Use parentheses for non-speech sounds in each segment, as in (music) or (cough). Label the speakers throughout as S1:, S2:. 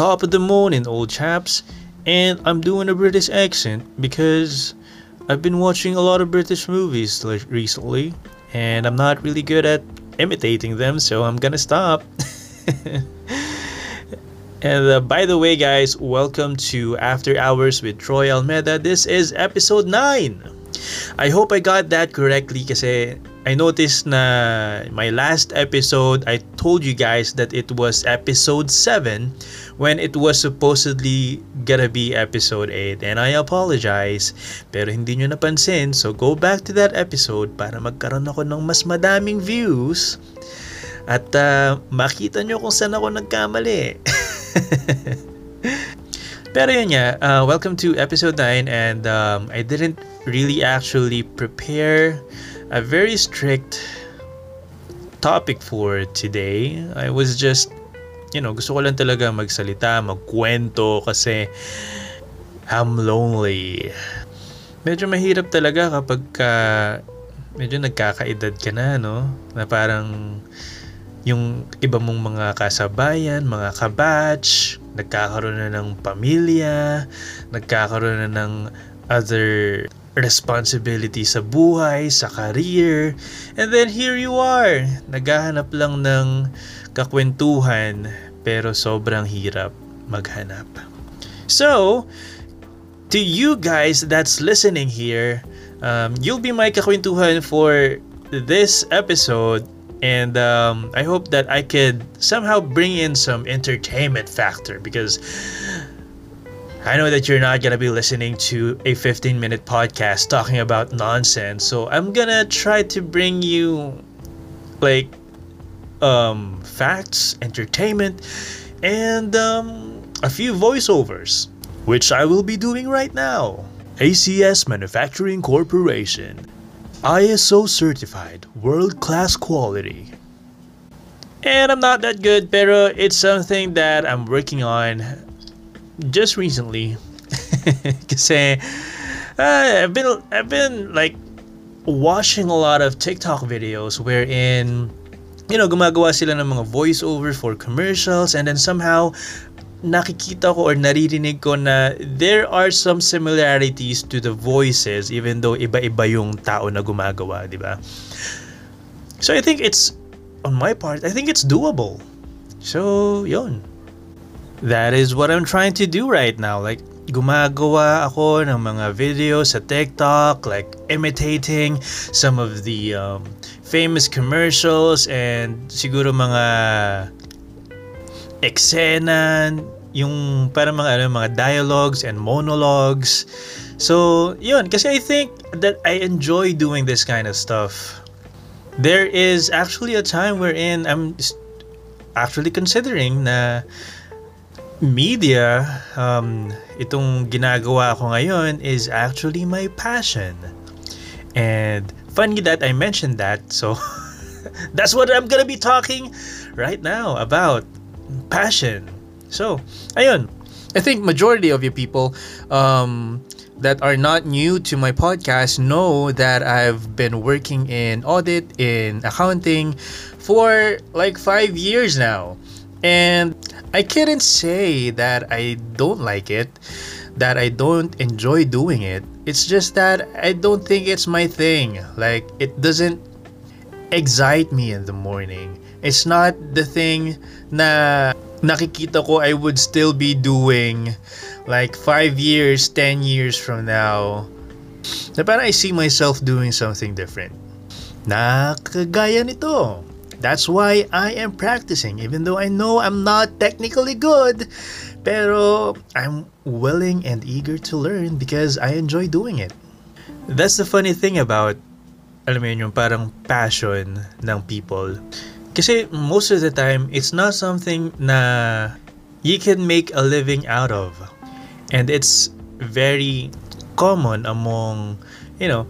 S1: top of the morning, old chaps. And I'm doing a British accent because I've been watching a lot of British movies recently, and I'm not really good at imitating them, so I'm gonna stop. (laughs) and uh, by the way, guys, welcome to After Hours with Troy Almeda. This is episode 9. I hope I got that correctly kasi I noticed na my last episode, I told you guys that it was episode 7 when it was supposedly gonna be episode 8 and I apologize pero hindi nyo napansin. So go back to that episode para magkaroon ako ng mas madaming views. At uh, makita nyo kung saan ako nagkamali. (laughs) Pero yun nga uh, welcome to episode 9 and um, I didn't really actually prepare a very strict topic for today. I was just, you know, gusto ko lang talaga magsalita, magkwento kasi I'm lonely. Medyo mahirap talaga kapag ka, medyo nagkakaedad ka na, no? Na parang yung iba mong mga kasabayan, mga kabatch, nagkakaroon na ng pamilya, nagkakaroon na ng other responsibility sa buhay, sa career. And then here you are, naghahanap lang ng kakwentuhan pero sobrang hirap maghanap. So, to you guys that's listening here, um, you'll be my kakwentuhan for this episode and um, I hope that I could somehow bring in some entertainment factor because I know that you're not going to be listening to a 15 minute podcast talking about nonsense. So I'm going to try to bring you like um, facts, entertainment, and um, a few voiceovers, which I will be doing right now. ACS Manufacturing Corporation. ISO certified, world class quality. And I'm not that good, pero it's something that I'm working on just recently (laughs) kasi uh, I've been I've been like watching a lot of TikTok videos wherein you know gumagawa sila ng mga voiceover for commercials and then somehow nakikita ko or naririnig ko na there are some similarities to the voices even though iba-iba yung tao na gumagawa, di ba? So I think it's on my part, I think it's doable. So, yon that is what I'm trying to do right now. Like, gumagawa ako ng mga videos sa TikTok, like imitating some of the um, famous commercials and siguro mga eksena, yung para mga ano, mga dialogues and monologues. So, yun, kasi I think that I enjoy doing this kind of stuff. There is actually a time wherein I'm actually considering na media, um, itong ginagawa ko ngayon is actually my passion. And funny that I mentioned that, so (laughs) that's what I'm gonna be talking right now about passion. So, ayun. I think majority of you people um, that are not new to my podcast know that I've been working in audit in accounting for like five years now. And I couldn't say that I don't like it, that I don't enjoy doing it. It's just that I don't think it's my thing. Like, it doesn't excite me in the morning. It's not the thing na nakikita ko I would still be doing like 5 years, 10 years from now. Na parang I see myself doing something different. Nakagaya nito. That's why I am practicing even though I know I'm not technically good. Pero I'm willing and eager to learn because I enjoy doing it. That's the funny thing about alam mo yun, yung parang passion ng people. Kasi most of the time, it's not something na you can make a living out of. And it's very common among, you know,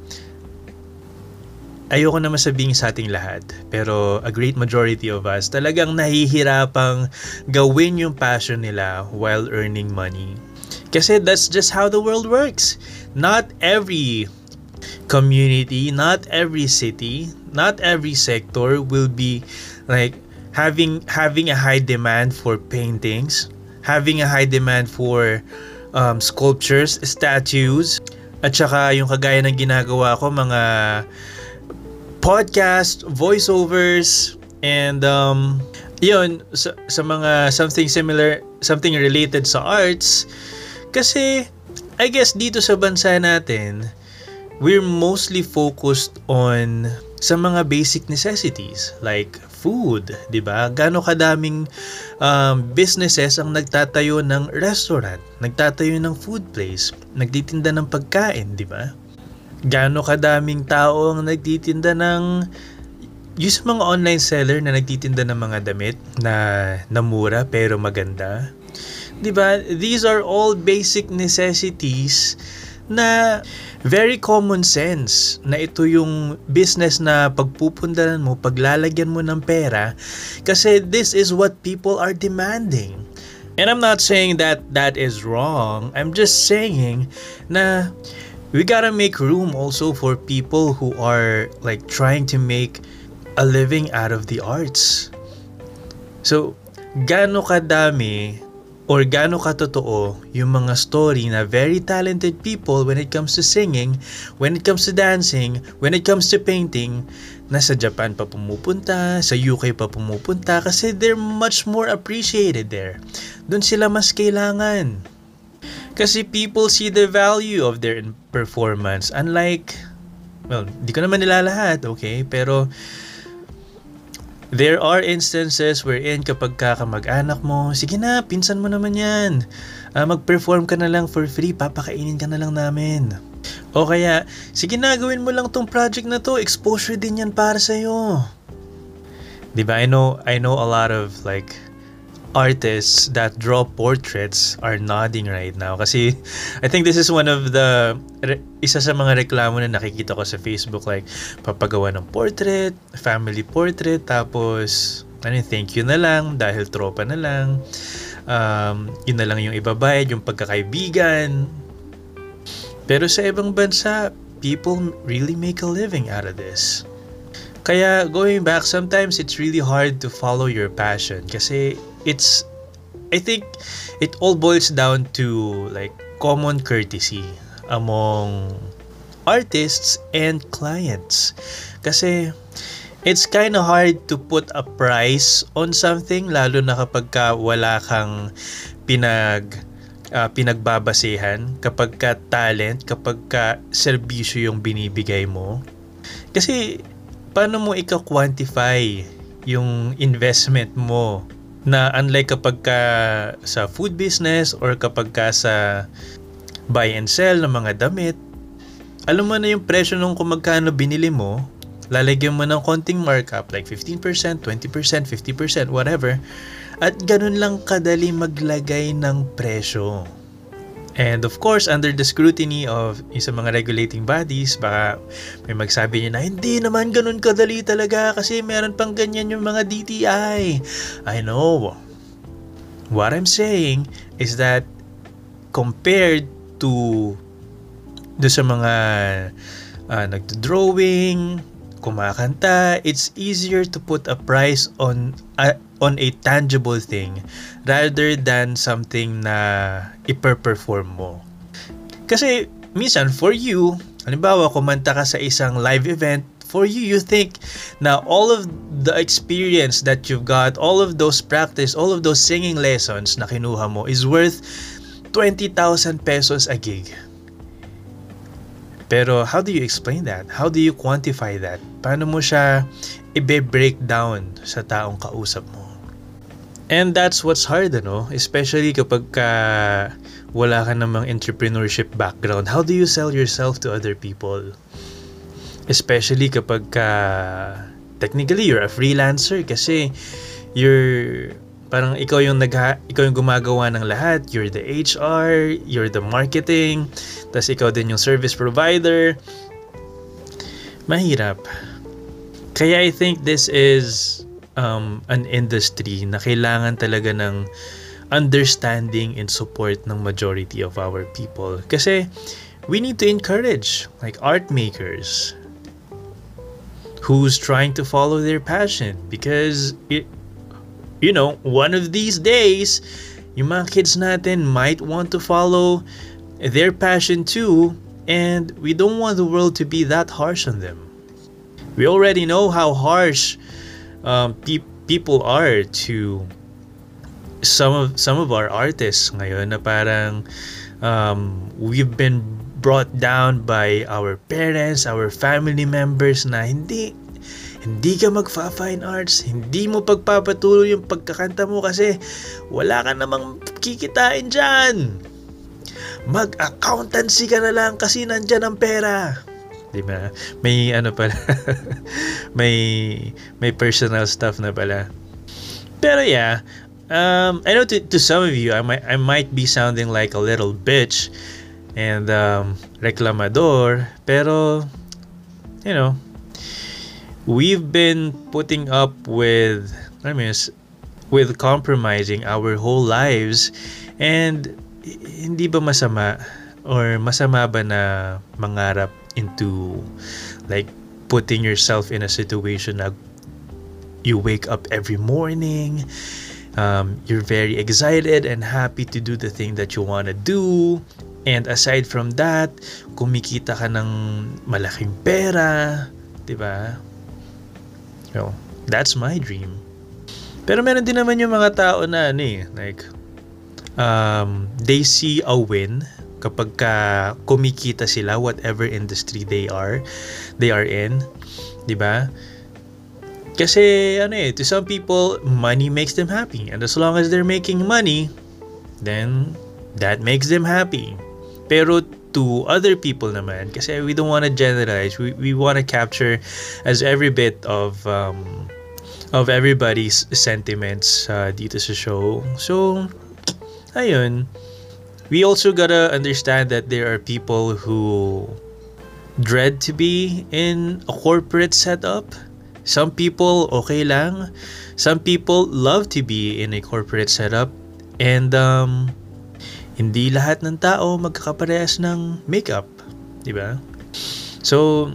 S1: ayoko naman sabihin sa ating lahat, pero a great majority of us talagang nahihirapang gawin yung passion nila while earning money. Kasi that's just how the world works. Not every community, not every city, not every sector will be like having having a high demand for paintings having a high demand for um, sculptures, statues, at saka yung kagaya ng ginagawa ko, mga podcast, voiceovers, and um, yun, sa, sa mga something similar, something related sa arts. Kasi, I guess dito sa bansa natin, we're mostly focused on sa mga basic necessities like food, 'di ba? Gaano kadaming um, businesses ang nagtatayo ng restaurant, nagtatayo ng food place, nagtitinda ng pagkain, 'di ba? Gaano kadaming tao ang nagtitinda ng yung mga online seller na nagtitinda ng mga damit na namura pero maganda. 'Di ba? These are all basic necessities na very common sense na ito yung business na pagpupundahan mo, paglalagyan mo ng pera kasi this is what people are demanding. And I'm not saying that that is wrong. I'm just saying na we gotta make room also for people who are like trying to make a living out of the arts. So, gaano kadami or gaano katotoo yung mga story na very talented people when it comes to singing, when it comes to dancing, when it comes to painting, nasa Japan pa pumupunta, sa UK pa pumupunta kasi they're much more appreciated there. Doon sila mas kailangan. Kasi people see the value of their performance. Unlike, well, di ko naman nila lahat, okay? Pero, There are instances wherein kapag ka kamag-anak mo, sige na, pinsan mo naman yan. Uh, mag-perform ka na lang for free, papakainin ka na lang namin. O kaya, sige na, gawin mo lang tong project na to, exposure din yan para sa'yo. Diba, I know, I know a lot of like artists that draw portraits are nodding right now. Kasi I think this is one of the isa sa mga reklamo na nakikita ko sa Facebook like papagawa ng portrait, family portrait tapos ano thank you na lang dahil tropa na lang. Um, yun na lang yung ibabayad yung pagkakaibigan. Pero sa ibang bansa people really make a living out of this. Kaya going back sometimes it's really hard to follow your passion kasi it's I think it all boils down to like common courtesy among artists and clients. Kasi it's kind of hard to put a price on something lalo na kapag ka wala kang pinag uh, pinagbabasehan kapag ka talent, kapag ka serbisyo yung binibigay mo. Kasi paano mo ika-quantify yung investment mo na unlike kapag ka sa food business or kapag ka sa buy and sell ng mga damit, alam mo na yung presyo nung kung magkano binili mo, lalagyan mo ng konting markup like 15%, 20%, 50%, whatever. At ganun lang kadali maglagay ng presyo. And of course, under the scrutiny of isa mga regulating bodies, baka may magsabi niyo na hindi naman ganun kadali talaga kasi meron pang ganyan yung mga DTI. I know. What I'm saying is that compared to do sa mga uh, nagdo-drawing, kumakanta, it's easier to put a price on uh, on a tangible thing rather than something na iper-perform mo. Kasi minsan for you, halimbawa kumanta ka sa isang live event, for you, you think na all of the experience that you've got, all of those practice, all of those singing lessons na kinuha mo is worth 20,000 pesos a gig. Pero how do you explain that? How do you quantify that? Paano mo siya i-break down sa taong kausap mo? And that's what's hard, ano? Especially kapag ka wala ka namang entrepreneurship background. How do you sell yourself to other people? Especially kapag ka technically you're a freelancer kasi you're parang ikaw yung nagha, ikaw yung gumagawa ng lahat. You're the HR, you're the marketing, tas ikaw din yung service provider. Mahirap. Kaya I think this is um, an industry na kailangan talaga ng understanding and support ng majority of our people. Kasi we need to encourage like art makers who's trying to follow their passion because it, you know, one of these days yung mga kids natin might want to follow their passion too, and we don't want the world to be that harsh on them. We already know how harsh um, pe- people are to some of some of our artists ngayon na parang um, we've been brought down by our parents, our family members na hindi hindi ka magfa-fine arts, hindi mo pagpapatuloy yung pagkakanta mo kasi wala ka namang kikitain dyan. Mag-accountancy ka na lang kasi nandyan ang pera. Di ba? May ano pala, (laughs) may, may personal stuff na pala. Pero yeah, um, I know to, to some of you, I might, I might be sounding like a little bitch and um, reclamador, pero, you know, we've been putting up with I mean with compromising our whole lives and hindi ba masama or masama ba na mangarap into like putting yourself in a situation na you wake up every morning um, you're very excited and happy to do the thing that you want to do and aside from that kumikita ka ng malaking pera 'di ba So, that's my dream. Pero meron din naman yung mga tao na ano eh, like, um, they see a win kapag ka kumikita sila whatever industry they are they are in 'di ba? Kasi ano eh to some people money makes them happy. And as long as they're making money then that makes them happy. Pero to other people naman kasi we don't want to generalize we, we want to capture as every bit of um, of everybody's sentiments uh, dito sa show. So ayun we also gotta understand that there are people who dread to be in a corporate setup. Some people okay lang. Some people love to be in a corporate setup. And um, hindi lahat ng tao magkakaparehas ng makeup, di ba? So,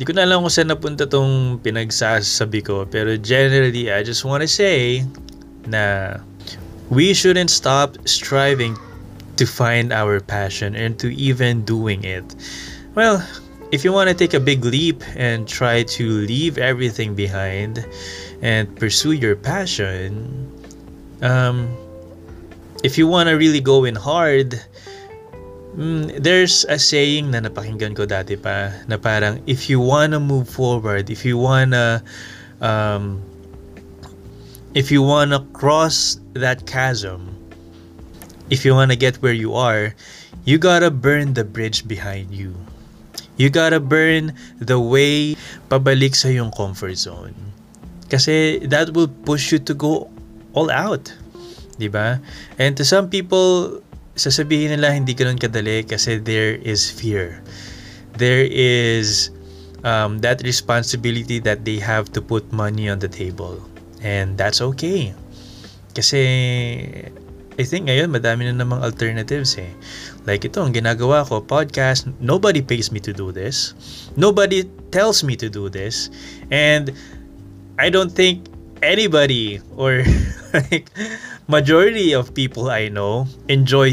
S1: di ko na alam kung saan napunta tong pinagsasabi ko, pero generally, I just want to say na we shouldn't stop striving to find our passion and to even doing it. Well, if you want to take a big leap and try to leave everything behind and pursue your passion, um, if you want to really go in hard, mm, there's a saying na napakinggan ko dati pa na parang if you want to move forward, if you want to um, if you want to cross that chasm, if you want to get where you are, you gotta burn the bridge behind you. You gotta burn the way pabalik sa yung comfort zone. Kasi that will push you to go all out. 'di ba? And to some people, sasabihin nila hindi ganoon kadali kasi there is fear. There is um, that responsibility that they have to put money on the table. And that's okay. Kasi I think ngayon madami na namang alternatives eh. Like ito, ang ginagawa ko, podcast, nobody pays me to do this. Nobody tells me to do this. And I don't think anybody or (laughs) like majority of people I know enjoy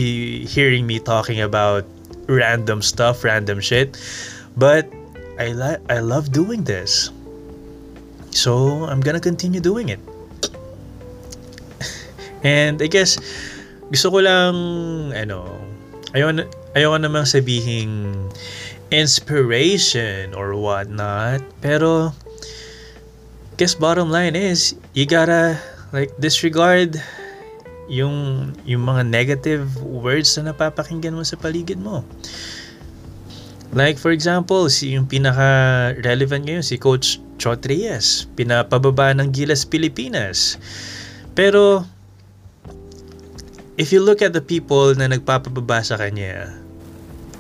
S1: hearing me talking about random stuff, random shit. But I like I love doing this. So I'm gonna continue doing it. (laughs) And I guess gusto ko lang ano ayoko, ayoko namang sabihin inspiration or what not pero guess bottom line is you gotta like disregard yung yung mga negative words na napapakinggan mo sa paligid mo. Like for example, si yung pinaka relevant ngayon si Coach Chot Reyes, pinapababa ng Gilas Pilipinas. Pero if you look at the people na nagpapababa sa kanya,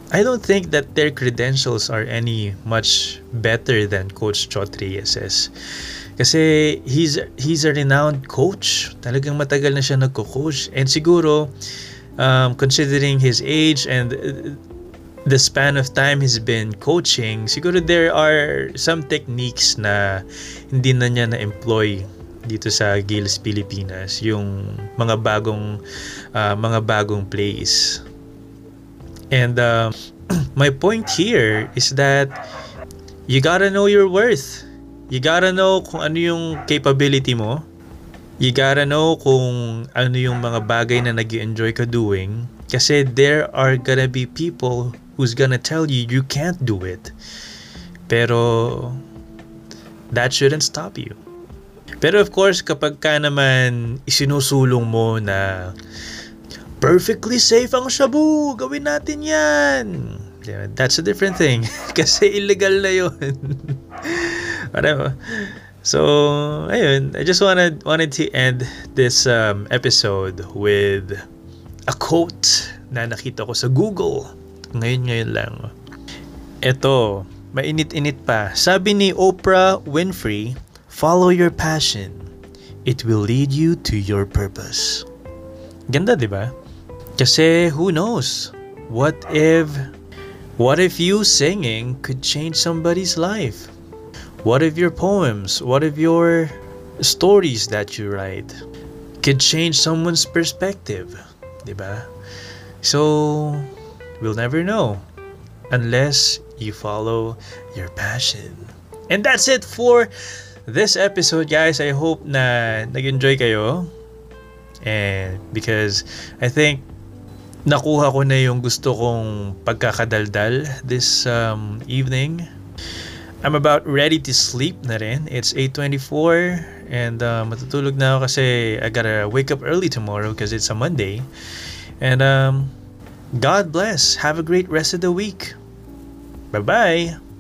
S1: I don't think that their credentials are any much better than Coach Chot Reyes's. Kasi he's, he's a renowned coach. Talagang matagal na siya nagko-coach. And siguro, um, considering his age and the span of time he's been coaching, siguro there are some techniques na hindi na niya na-employ dito sa Gills Pilipinas yung mga bagong uh, mga bagong plays. And uh, (clears throat) my point here is that you gotta know your worth. You gotta know kung ano yung capability mo. You gotta know kung ano yung mga bagay na nag enjoy ka doing. Kasi there are gonna be people who's gonna tell you you can't do it. Pero that shouldn't stop you pero of course, kapag ka naman isinusulong mo na perfectly safe ang shabu, gawin natin yan. That's a different thing. (laughs) Kasi illegal na yun. (laughs) Whatever. So, ayun, I just wanted wanted to end this um, episode with a quote na nakita ko sa Google. Ngayon ngayon lang. Ito, mainit-init pa. Sabi ni Oprah Winfrey, Follow your passion. It will lead you to your purpose. Ganda, di ba? Kasi who knows? What if what if you singing could change somebody's life? What if your poems, what if your stories that you write could change someone's perspective? Di ba? So, we'll never know unless you follow your passion. And that's it for this episode, guys, I hope na nag-enjoy kayo. And because I think nakuha ko na yung gusto kong pagkakadaldal this um, evening. I'm about ready to sleep na rin. It's 8.24 and uh, matutulog na ako kasi I gotta wake up early tomorrow because it's a Monday. And um, God bless. Have a great rest of the week. Bye-bye.